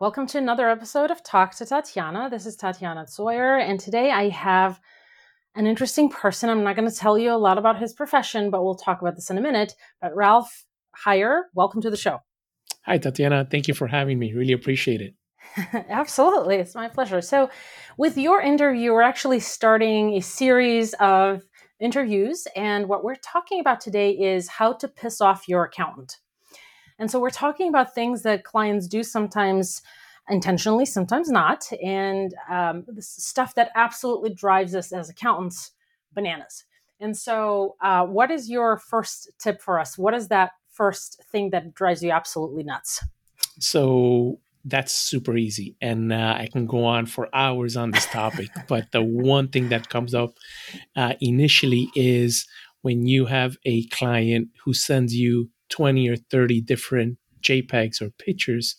Welcome to another episode of Talk to Tatiana. This is Tatiana Sawyer, and today I have an interesting person. I'm not going to tell you a lot about his profession, but we'll talk about this in a minute. But Ralf Heyer, welcome to the show. Hi, Tatiana. Thank you for having me. Really appreciate it. Absolutely. It's my pleasure. So, with your interview, we're actually starting a series of interviews. And what we're talking about today is how to piss off your accountant. And so, we're talking about things that clients do sometimes intentionally, sometimes not, and um, stuff that absolutely drives us as accountants bananas. And so, uh, what is your first tip for us? What is that first thing that drives you absolutely nuts? So, that's super easy and uh, i can go on for hours on this topic but the one thing that comes up uh, initially is when you have a client who sends you 20 or 30 different jpegs or pictures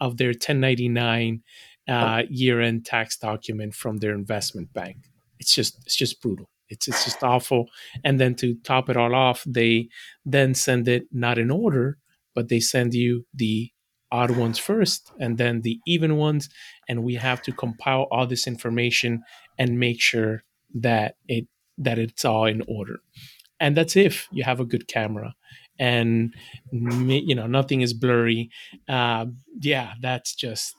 of their 1099 uh, year-end tax document from their investment bank. It's just it's just brutal. It's it's just awful. And then to top it all off they then send it not in order but they send you the odd ones first and then the even ones. And we have to compile all this information and make sure that it that it's all in order. And that's if you have a good camera and you know nothing is blurry. Uh, yeah that's just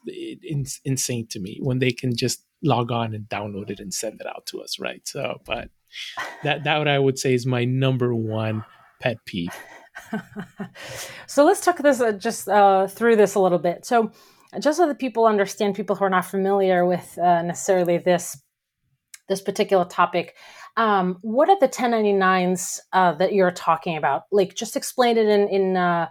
insane to me when they can just log on and download it and send it out to us right? So but that that what i would say is my number one pet peeve. So let's talk this uh, just uh, through this a little bit. So just so that people understand, people who are not familiar with uh, necessarily this this particular topic, um, what are the 1099s uh, that you're talking about? Like, just explain it in in uh,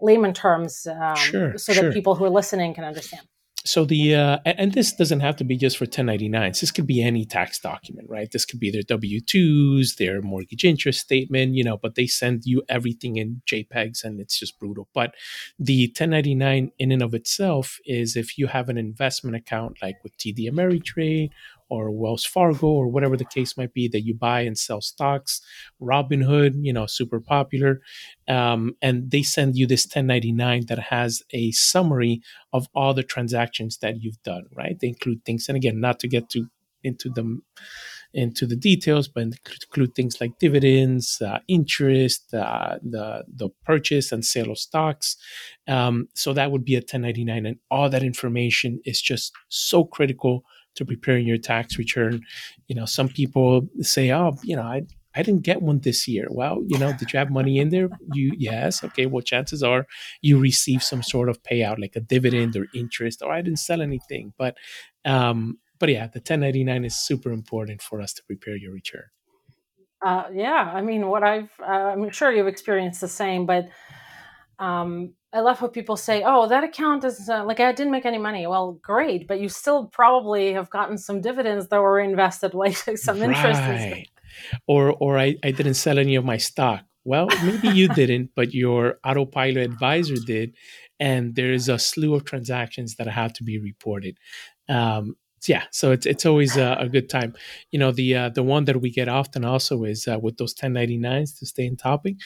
layman terms, um, sure, so sure. that people who are listening can understand so the uh, and this doesn't have to be just for 1099s this could be any tax document right this could be their w2s their mortgage interest statement you know but they send you everything in jpegs and it's just brutal but the 1099 in and of itself is if you have an investment account like with td ameritrade or Wells Fargo or whatever the case might be that you buy and sell stocks, Robinhood, you know, super popular. Um, and they send you this 1099 that has a summary of all the transactions that you've done, right? They include things, and again, not to get to into them into the details, but include things like dividends, uh, interest, uh, the the purchase and sale of stocks. Um, so that would be a 1099, and all that information is just so critical to preparing your tax return. You know, some people say, "Oh, you know, I I didn't get one this year." Well, you know, did you have money in there? You yes, okay. Well, chances are you receive some sort of payout, like a dividend or interest, or I didn't sell anything. But um, but yeah, the 1099 is super important for us to prepare your return. Uh, yeah, I mean, what I've uh, I'm sure you've experienced the same, but um, I love how people say, "Oh, that account is uh, like I didn't make any money." Well, great, but you still probably have gotten some dividends that were invested, like some interest. Right. Or, or I, I didn't sell any of my stock. Well, maybe you didn't, but your autopilot advisor did, and there is a slew of transactions that have to be reported. Um, yeah, so it's it's always a, a, good time. You know, the uh, the one that we get often also is uh, with those 1099s to stay in topic,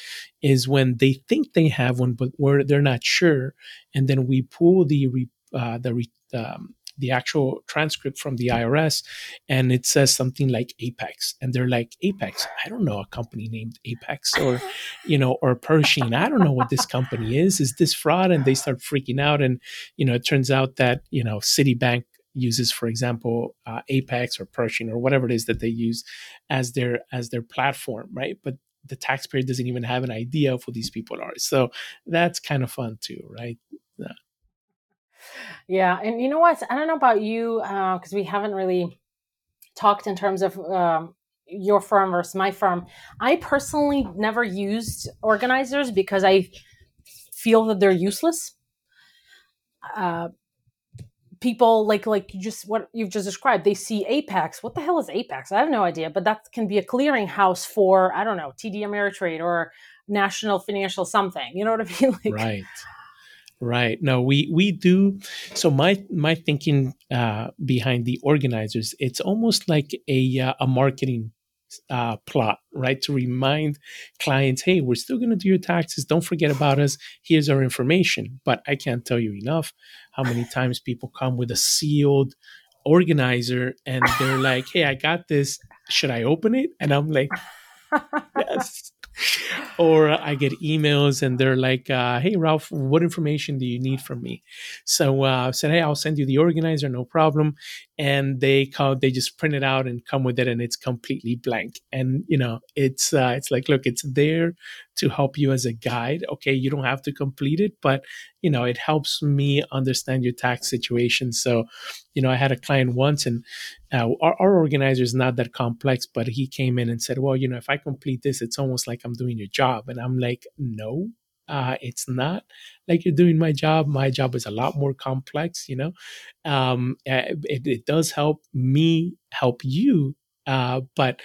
is when they think they have one, but where they're not sure, and then we pull the re, uh, the re, um, the actual transcript from the IRS, and it says something like Apex, and they're like Apex. I don't know a company named Apex or, you know, or Pershing. I don't know what this company is. Is this fraud? And they start freaking out, and you know, it turns out that you know Citibank uses, for example, uh, Apex or Pershing or whatever it is that they use as their as their platform, right? But the taxpayer doesn't even have an idea of who these people are. So that's kind of fun too, right? Yeah. Yeah, and you know what? I don't know about you because uh, we haven't really talked in terms of um, your firm versus my firm. I personally never used organizers because I feel that they're useless. Uh, people like like you just what you've just described they see apex. What the hell is apex? I have no idea but that can be a clearinghouse for i don't know td ameritrade or national financial something you know what i mean? Like, right. Right. No we we do so my my thinking uh behind the organizers it's almost like a uh, a marketing uh, plot, right? To remind clients, hey, we're still going to do your taxes. Don't forget about us. Here's our information. But I can't tell you enough how many times people come with a sealed organizer and they're like, hey, I got this. Should I open it? And I'm like, yes or I get emails and they're like, uh, "Hey Ralf, what information do you need from me?" So uh, I said, "Hey, I'll send you the organizer, no problem." And they call, they just print it out and come with it, and it's completely blank. And you know, it's uh, it's like, look, it's there to help you as a guide. Okay, you don't have to complete it, but you know, it helps me understand your tax situation. So, you know, I had a client once, and uh, our, our organizer is not that complex, but he came in and said, "Well, you know, if I complete this, it's almost like I'm doing your job." And I'm like, "No, uh, it's not like you're doing my job. My job is a lot more complex, you know. Um, eh, it, it, does help me help you, uh, but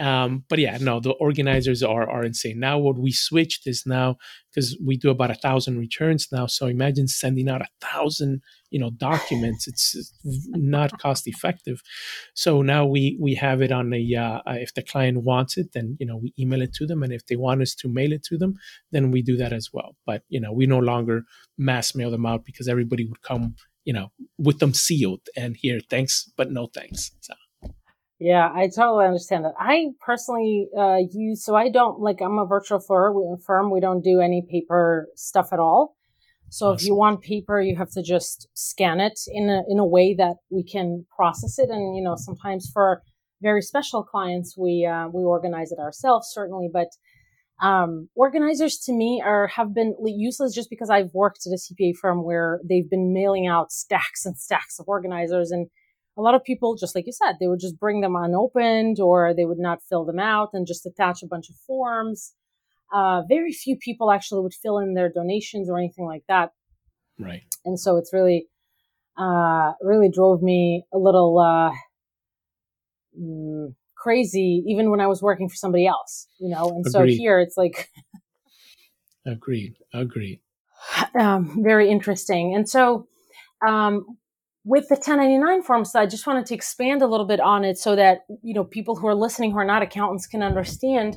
um, but yeah, no, the organizers are are insane. Now what we switched is now because we do about a thousand returns now. So imagine sending out a thousand you know documents it's not cost effective so now we we have it on a uh, if the client wants it then you know we email it to them and if they want us to mail it to them then we do that as well but you know we no longer mass mail them out because everybody would come you know with them sealed and here thanks but no thanks so yeah, I totally understand that. I personally uh, use so I don't like I'm a virtual firm. We don't do any paper stuff at all. So awesome. if you want paper, you have to just scan it in a in a way that we can process it. And you know, sometimes for very special clients, we uh, we organize it ourselves, certainly. But um, organizers to me are have been useless just because I've worked at a CPA firm where they've been mailing out stacks and stacks of organizers, and a lot of people, just like you said, they would just bring them unopened, or they would not fill them out and just attach a bunch of forms uh, very few people actually would fill in their donations or anything like that. Right. And so it's really, uh, really drove me a little uh, mm, crazy, even when I was working for somebody else, you know. And Agreed. so here it's like. agreed. Agreed. Um, very interesting. And so, um, with the 1099 forms, I just wanted to expand a little bit on it so that you know people who are listening who are not accountants can understand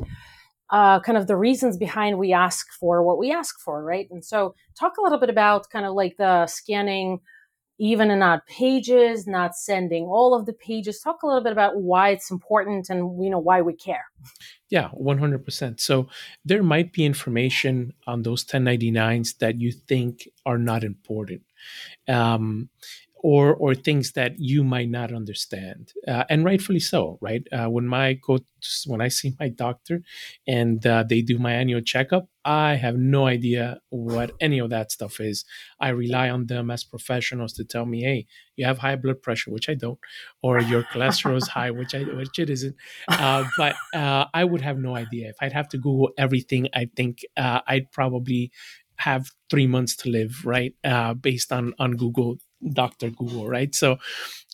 uh, kind of the reasons behind we ask for what we ask for, right? And so, talk a little bit about kind of like the scanning even and odd pages, not sending all of the pages. Talk a little bit about why it's important and you know why we care. Yeah, 100%. So there might be information on those 1099s that you think are not important. Um, or or things that you might not understand, uh, and rightfully so, right? Uh, when my go when I see my doctor and uh, they do my annual checkup, I have no idea what any of that stuff is. I rely on them as professionals to tell me, "Hey, you have high blood pressure," which I don't, or your cholesterol is high, which I which it isn't. Uh, but uh, I would have no idea if I'd have to Google everything. I think uh, I'd probably have three months to live, right? Uh, based on on Google Dr. Google, right? So,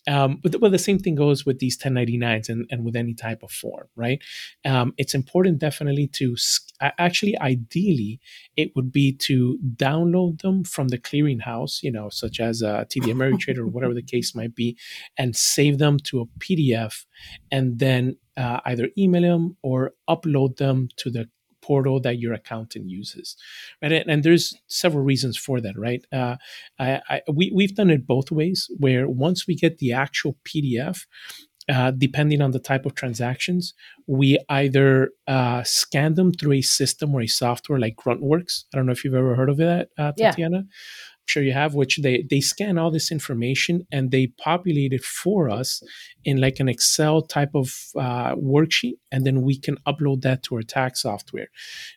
um, but, well, the same thing goes with these 1099s and, and with any type of form, right? Um, it's important definitely to actually, ideally, it would be to download them from the clearinghouse, you know, such as a TD Ameritrade or whatever the case might be, and save them to a PDF and then uh, either email them or upload them to the portal that your accountant uses, right? And, and there's several reasons for that, right? Uh, I, I, we we've done it both ways, where once we get the actual PDF. Uh, depending on the type of transactions, we either uh, scan them through a system or a software like GruntWorx. I don't know if you've ever heard of that, uh, Tatiana. You have, which they they scan all this information and they populate it for us in like an Excel type of uh, worksheet, and then we can upload that to our tax software.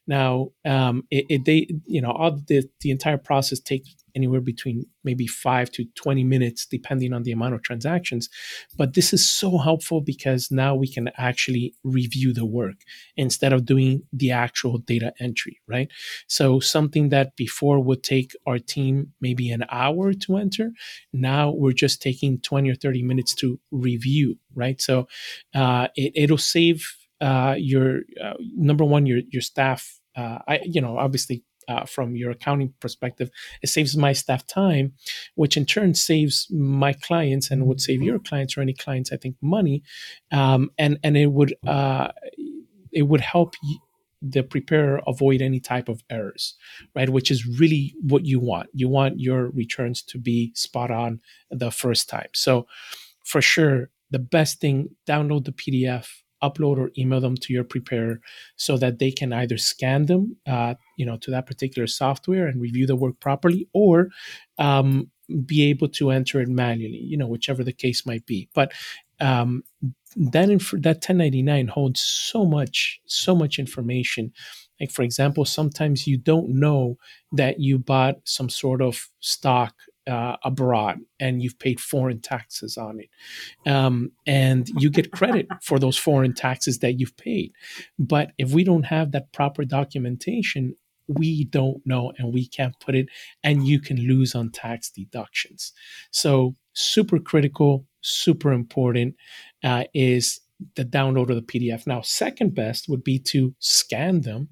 Now, um, it, it, they you know all the the entire process takes anywhere between maybe five to 20 minutes, depending on the amount of transactions. But this is so helpful because now we can actually review the work instead of doing the actual data entry, right? So something that before would take our team maybe an hour to enter, now we're just taking 20 or 30 minutes to review, right? So uh, it, will save uh, your uh, number one, your, your staff. Uh, I, you know, obviously uh, from your accounting perspective. It saves my staff time, which in turn saves my clients and would save your clients or any clients, I think, money. Um, and and it would uh, it would help the preparer avoid any type of errors, right? Which is really what you want. You want your returns to be spot on the first time. So, for sure, the best thing download the PDF, upload or email them to your preparer so that they can either scan them, uh, you know, to that particular software and review the work properly, or um, be able to enter it manually, you know, whichever the case might be. But um, that inf- that 1099 holds so much so much information like for example sometimes you don't know that you bought some sort of stock uh, abroad and you've paid foreign taxes on it. Um, and you get credit for those foreign taxes that you've paid. But if we don't have that proper documentation we don't know and we can't put it and you can lose on tax deductions. So super critical super important uh, is the download of the pdf now second best would be to scan them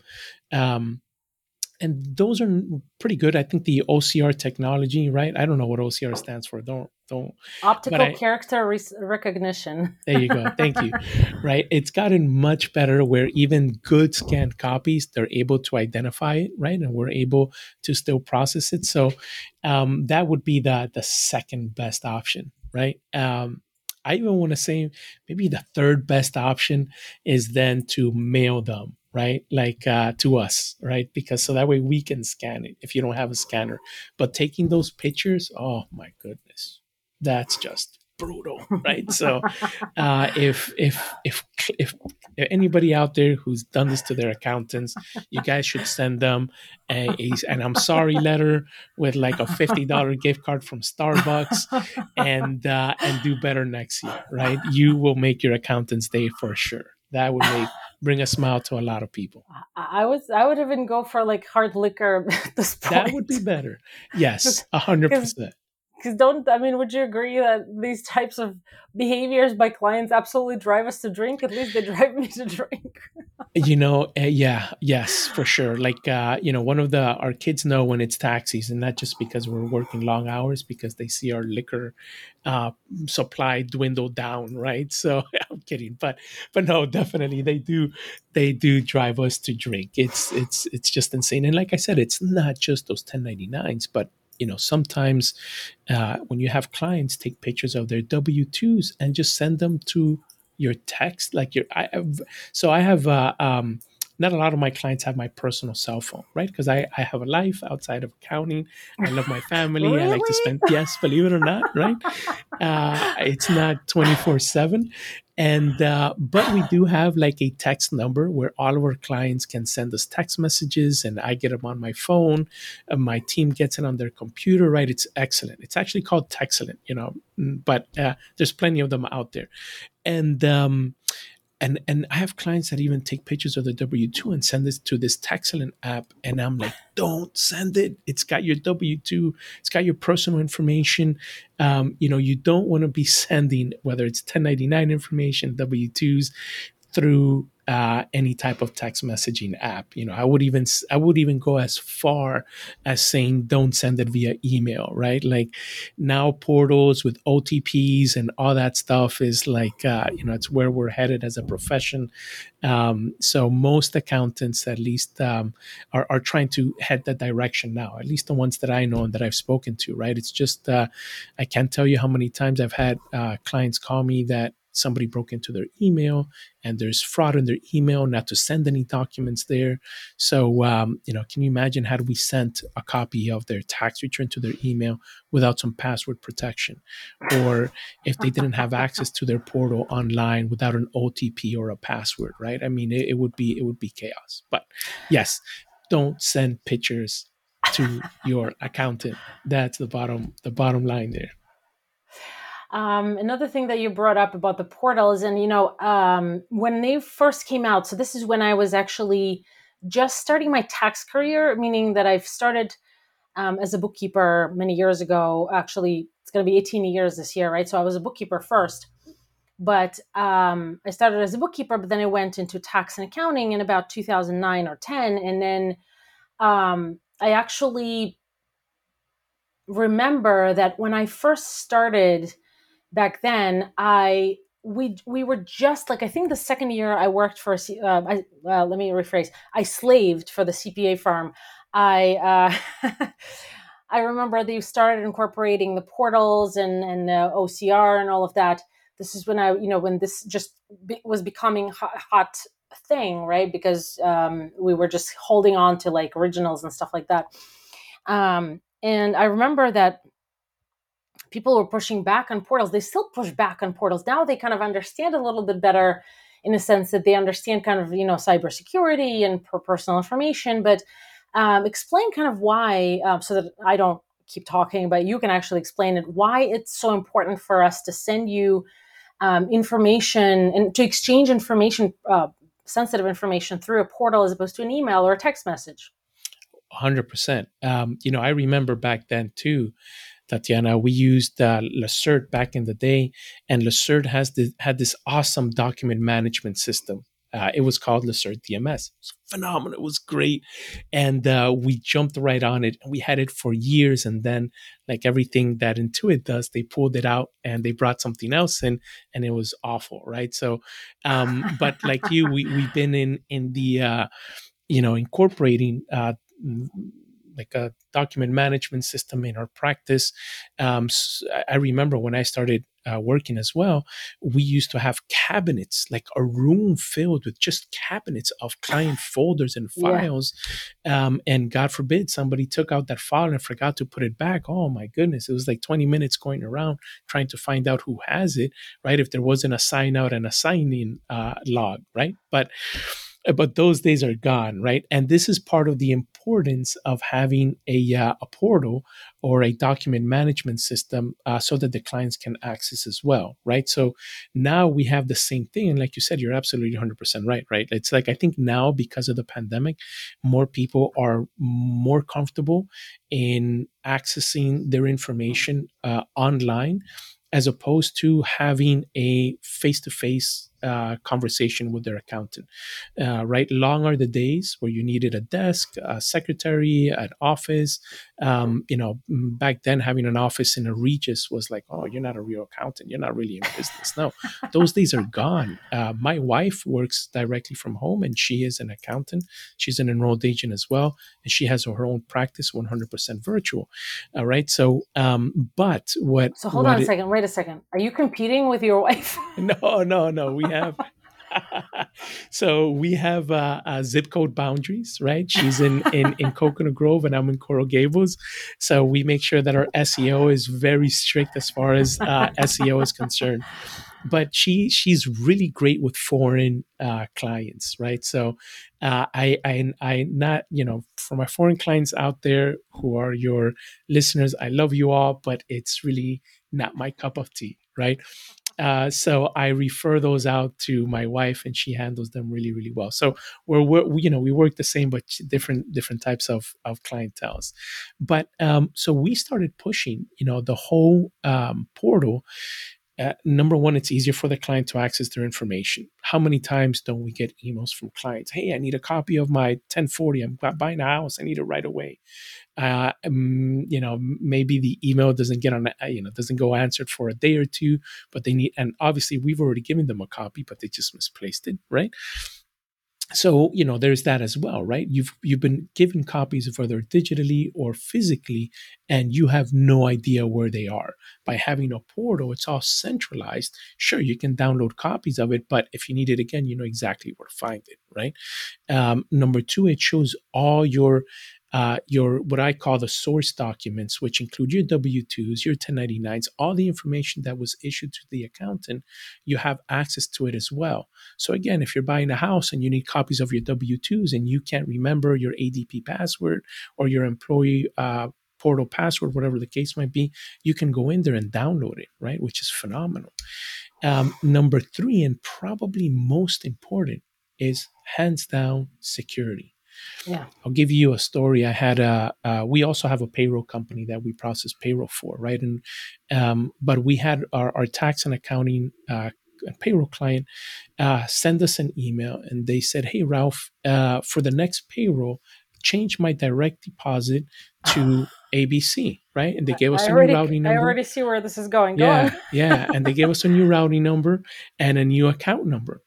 um, and those are pretty good. I think the OCR technology, right? I don't know what OCR stands for. Don't don't. Optical I, character re- recognition. there you go. Thank you. right, it's gotten much better where even good scanned copies they're able to identify it, right, and we're able to still process it. So um, that would be the the second best option, right? Um, I even want to say maybe the third best option is then to mail them right? Like uh, to us, right? Because so that way we can scan it if you don't have a scanner. But taking those pictures, oh my goodness, that's just brutal, right? so uh, if if if if anybody out there who's done this to their accountants, you guys should send them a, a an I'm sorry letter with like a fifty dollar gift card from Starbucks, and uh, and do better next year, right? You will make your accountant's day for sure. That would make bring a smile to a lot of people. I was I would even go for like hard liquor at this point. That would be better. Yes, a hundred percent. Because don't I mean? Would you agree that these types of behaviors by clients absolutely drive us to drink? At least they drive me to drink. You know, uh, yeah, yes, for sure. Like, uh, you know, one of the our kids know when it's taxis and not just because we're working long hours, because they see our liquor uh, supply dwindle down, right? So I'm kidding, but but no, definitely they do they do drive us to drink. It's it's it's just insane. And like I said, it's not just those 1099s, but you know sometimes uh, when you have clients take pictures of their w2s and just send them to your text like your i so i have uh, um, not a lot of my clients have my personal cell phone, right? Because I, I have a life outside of accounting. I love my family. really? I like to spend, yes, believe it or not, right? Uh, it's not 24 7. And, uh, but we do have like a text number where all of our clients can send us text messages and I get them on my phone. And my team gets it on their computer, right? It's excellent. It's actually called Textellent, you know, mm, but uh, there's plenty of them out there. And, um, and and I have clients that even take pictures of the W two and send this to this Textellent app, and I'm like, don't send it. It's got your W two. It's got your personal information. Um, you know, you don't want to be sending whether it's 1099 information, W twos, through uh, any type of text messaging app. You know, I would even I would even go as far as saying don't send it via email, right? Like now portals with OTPs and all that stuff is like uh, you know it's where we're headed as a profession. Um, so most accountants, at least, um, are are trying to head that direction now. At least the ones that I know and that I've spoken to, right? It's just uh, I can't tell you how many times I've had uh, clients call me that somebody broke into their email and there's fraud in their email not to send any documents there. So um, you know can you imagine had we sent a copy of their tax return to their email without some password protection? Or if they didn't have access to their portal online without an otp or a password right? I mean it, it would be it would be chaos. But yes don't send pictures to your accountant. That's the bottom the bottom line there um, another thing that you brought up about the portals, and you know, um, when they first came out, so this is when I was actually just starting my tax career, meaning that I've started um, as a bookkeeper many years ago. Actually, it's going to be 18 years this year, right? So I was a bookkeeper first, but um, I started as a bookkeeper, but then I went into tax and accounting in about 2009 or 10, and then um, I actually remember that when I first started back then, I we we were just like I think the second year I worked for uh, I, uh, let me rephrase I slaved for the CPA firm. I uh, I remember they started incorporating the portals and and the OCR and all of that. This is when I you know when this just be, was becoming hot, hot thing, right? Because um, we were just holding on to like originals and stuff like that. Um, and I remember that people were pushing back on portals. They still push back on portals. Now they kind of understand a little bit better in a sense that they understand kind of, you know, cybersecurity and personal information. But um, explain kind of why, um, so that I don't keep talking, but you can actually explain it, why it's so important for us to send you um, information and to exchange information, uh, sensitive information through a portal as opposed to an email or a text message. 100%. Um, you know, I remember back then too, Tatiana, we used uh, Lacerte back in the day, and Lacerte has had this awesome document management system. Uh, it was called Lacerte DMS. It was phenomenal. It was great. And uh, we jumped right on it. We had it for years. And then, like everything that Intuit does, they pulled it out and they brought something else in, and it was awful. Right. So, um, but like you, we, we've been in, in the, uh, you know, incorporating uh, like a document management system in our practice. Um, I remember when I started uh, working as well, we used to have cabinets, like a room filled with just cabinets of client folders and files. Yeah. Um, and God forbid somebody took out that file and forgot to put it back. Oh my goodness, it was like 20 minutes going around trying to find out who has it, right? If there wasn't a sign out and a sign in uh, log, right? But but those days are gone, right? And this is part of the importance of having a, uh, a portal or a document management system uh, so that the clients can access as well, right? So now we have the same thing. And like you said, you're absolutely 100% right, right? It's like I think now because of the pandemic, more people are more comfortable in accessing their information uh, online as opposed to having a face to face uh, conversation with their accountant. Uh, right, long are the days where you needed a desk, a secretary, an office. Um, you know, back then having an office in a Regus was like, oh, you're not a real accountant. You're not really in business. No, those days are gone. Uh, my wife works directly from home, and she is an accountant. She's an enrolled agent as well, and she has her own practice, 100% virtual. All right, so um, but what? So hold what on a second. Wait a second. Are you competing with your wife? no, no, no. We have so we have uh, uh, zip code boundaries, right? She's in, in in Coconut Grove, and I'm in Coral Gables. So we make sure that our SEO is very strict as far as uh, SEO is concerned. But she she's really great with foreign uh, clients, right? So uh, I I I not you know for my foreign clients out there who are your listeners, I love you all, but it's really not my cup of tea, right? Uh, so I refer those out to my wife, and she handles them really, really well. So we're, we're we, you know we work the same, but different different types of of clientels. But um, so we started pushing, you know, the whole um, portal. Uh, number one, it's easier for the client to access their information. How many times don't we get emails from clients? Hey, I need a copy of my 1040. I'm buying a house. I need it right away uh, um, you know maybe the email doesn't get on uh, you know doesn't go answered for a day or two but they need and obviously we've already given them a copy but they just misplaced it right so you know there's that as well right? You've you've been given copies of whether digitally or physically and you have no idea where they are. By having a portal it's all centralized. Sure you can download copies of it but if you need it again you know exactly where to find it right? Um, number two it shows all your uh, your what I call the source documents, which include your W 2s, your 1099s, all the information that was issued to the accountant, you have access to it as well. So, again, if you're buying a house and you need copies of your W 2s and you can't remember your ADP password or your employee uh, portal password, whatever the case might be, you can go in there and download it, right? Which is phenomenal. Um, number three, and probably most important, is hands down security. Yeah. I'll give you a story. I had a, uh, we also have a payroll company that we process payroll for, right? And, um, but we had our, our tax and accounting, uh, payroll client uh, send us an email and they said, Hey, Ralf, uh, for the next payroll, change my direct deposit to ABC, right? And they gave us I a already, new routing number. I already see where this is going. Go yeah, yeah. And they gave us a new routing number and a new account number.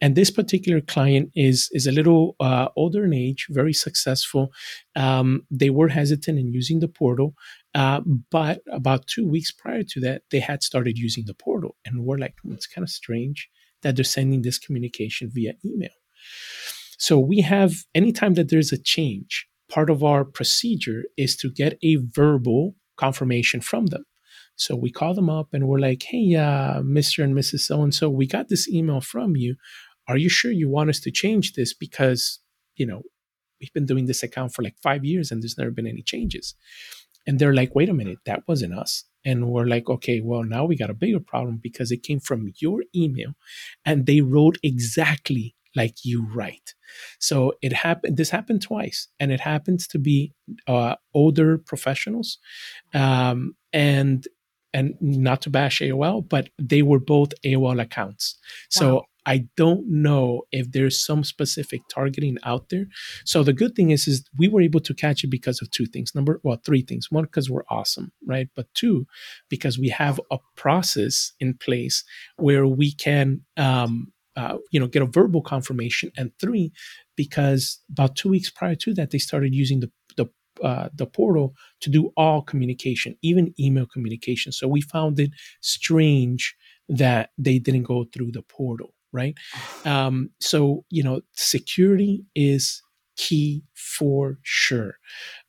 And this particular client is is a little uh, older in age, very successful. Um, they were hesitant in using the portal, uh, but about two weeks prior to that, they had started using the portal, and we're like, "Hmm, it's kind of strange that they're sending this communication via email. So we have anytime that there's a change, part of our procedure is to get a verbal confirmation from them. So we call them up and we're like, hey, uh, Mr. and Mrs. So and so, we got this email from you. Are you sure you want us to change this? Because, you know, we've been doing this account for like five years and there's never been any changes. And they're like, wait a minute, that wasn't us. And we're like, okay, well, now we got a bigger problem because it came from your email and they wrote exactly like you write. So it happened, this happened twice, and it happens to be uh, older professionals. Um, and and not to bash AOL, but they were both AOL accounts. So Wow. I don't know if there's some specific targeting out there. So the good thing is, is we were able to catch it because of two things. Number, well, three things. One, because we're awesome, right? But two, because we have a process in place where we can, um, uh, you know, get a verbal confirmation. And three, because about two weeks prior to that, they started using the the uh, the portal to do all communication, even email communication. So we found it strange that they didn't go through the portal, right? Um, so you know, security is key for sure,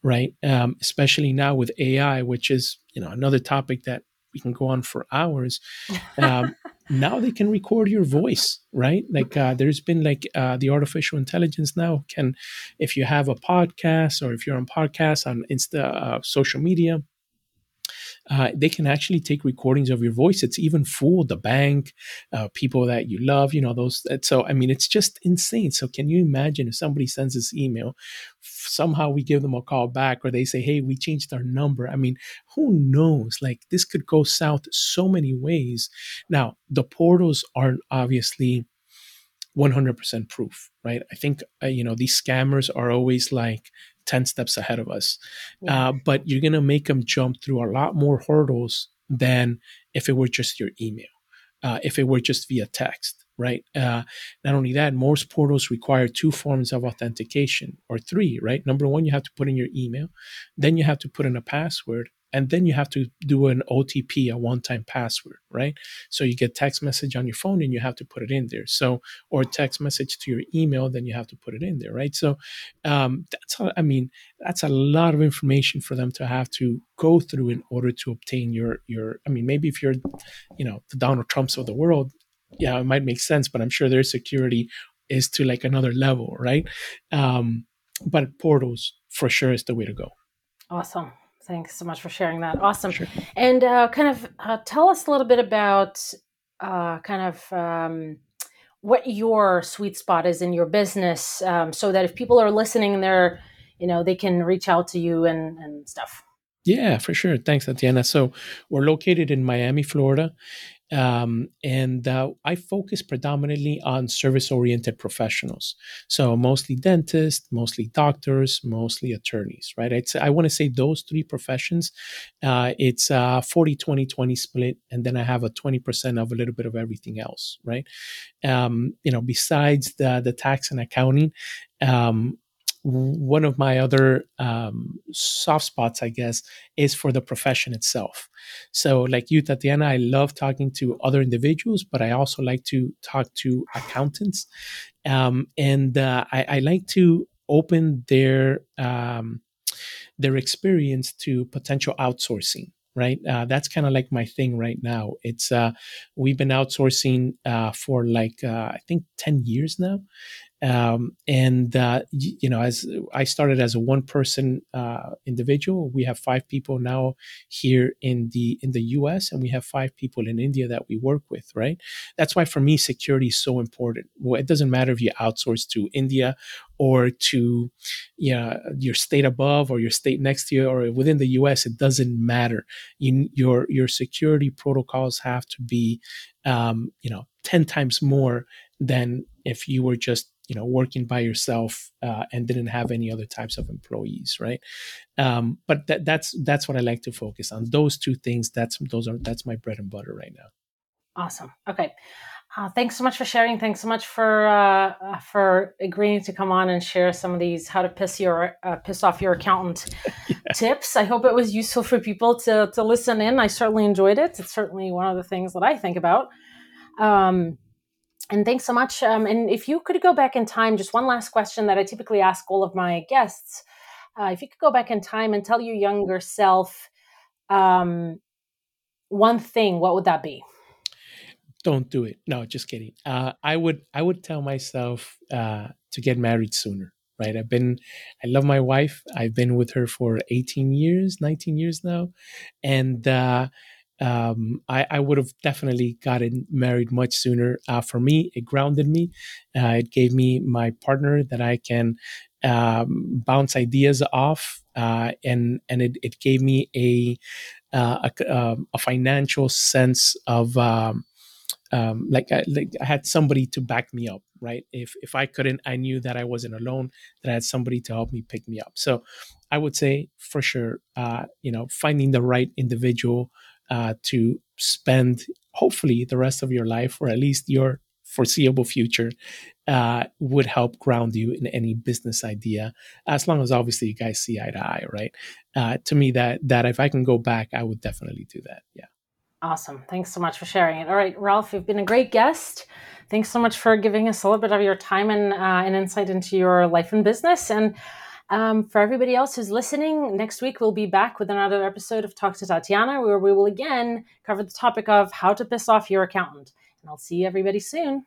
right? Um, especially now with AI, which is you know another topic that we can go on for hours. Um, now they can record your voice, right? Like uh, there's been like uh, the artificial intelligence now can, if you have a podcast or if you're on podcasts on Insta, uh, social media, uh, they can actually take recordings of your voice. It's even fooled the bank, uh, people that you love, you know, those. So, I mean, it's just insane. So, can you imagine if somebody sends this email, somehow we give them a call back or they say, hey, we changed our number? I mean, who knows? Like, this could go south so many ways. Now, the portals aren't obviously 100% proof, right? I think, uh, you know, these scammers are always like 10 steps ahead of us. Yeah. Uh, but you're going to make them jump through a lot more hurdles than if it were just your email, uh, if it were just via text, right? Uh, not only that, most portals require two forms of authentication or three, right? Number one, you have to put in your email, then you have to put in a password, and then you have to do an OTP, a one time password, right? So you get text message on your phone and you have to put it in there. So, or text message to your email, then you have to put it in there, right? So, um, that's how, I mean, that's a lot of information for them to have to go through in order to obtain your your. I mean, maybe if you're, you know, the Donald Trumps of the world, yeah, it might make sense, but I'm sure their security is to like another level, right? Um, but portals for sure is the way to go. Awesome. Thanks so much for sharing that. Awesome. Sure. And uh, kind of uh, tell us a little bit about uh, kind of um, what your sweet spot is in your business, um, so that if people are listening, and they're, you know, they can reach out to you and and stuff. Yeah, for sure. Thanks, Tatiana. So we're located in Miami, Florida. Um, and uh, I focus predominantly on service oriented professionals. So mostly dentists, mostly doctors, mostly attorneys, right? Say, I want to say those three professions. Uh, it's a 40 20 20 split. And then I have a 20% of a little bit of everything else, right? Um, you know, besides the, the tax and accounting, um, one of my other um, soft spots, I guess, is for the profession itself. So, like you, Tatiana, I love talking to other individuals, but I also like to talk to accountants, um, and uh, I, I, like to open their um, their experience to potential outsourcing. Right, uh, that's kind of like my thing right now. It's uh, we've been outsourcing uh, for like uh, I think ten years now, um, and uh, you know as i started as a one person uh, individual. We have five people now here in the in the us and we have five people in india that we work with right? That's why for me security is so important. Well, it doesn't matter if you outsource to india or to you know, your state above or your state next to you or within the us it doesn't matter. You, your your security protocols have to be um, you know 10 times more than if you were just you know working by yourself uh, and didn't have any other types of employees right um, but that, that's that's what i like to focus on those two things that's those are that's my bread and butter right now awesome okay uh, thanks so much for sharing. Thanks so much for uh, uh, for agreeing to come on and share some of these how to piss your uh, piss off your accountant yeah. tips. I hope it was useful for people to to listen in. I certainly enjoyed it. It's certainly one of the things that I think about. Um, and thanks so much. Um, and if you could go back in time, just one last question that I typically ask all of my guests: uh, if you could go back in time and tell your younger self um, one thing, what would that be? don't do it. No, just kidding. Uh, I would I would tell myself uh, to get married sooner. Right. I've been I love my wife. I've been with her for 18 years, 19 years now, and uh, um, I, I, would have definitely gotten married much sooner. Uh, for me, it grounded me. Uh, it gave me my partner that I can um, bounce ideas off, uh, and and it, it gave me a a, um, a, financial sense of um, um, like, I, like I had somebody to back me up, right? If if I couldn't, I knew that I wasn't alone. That I had somebody to help me pick me up. So I would say for sure, uh, you know, finding the right individual uh, to spend hopefully the rest of your life, or at least your foreseeable future, uh, would help ground you in any business idea. As long as obviously you guys see eye to eye, right? Uh, to me, that that if I can go back, I would definitely do that. Yeah. Awesome. Thanks so much for sharing it. All right, Ralf, you've been a great guest. Thanks so much for giving us a little bit of your time and, uh, and insight into your life and business. And um, for everybody else who's listening, next week we'll be back with another episode of Talk to Tatiana, where we will again cover the topic of how to piss off your accountant. And I'll see everybody soon.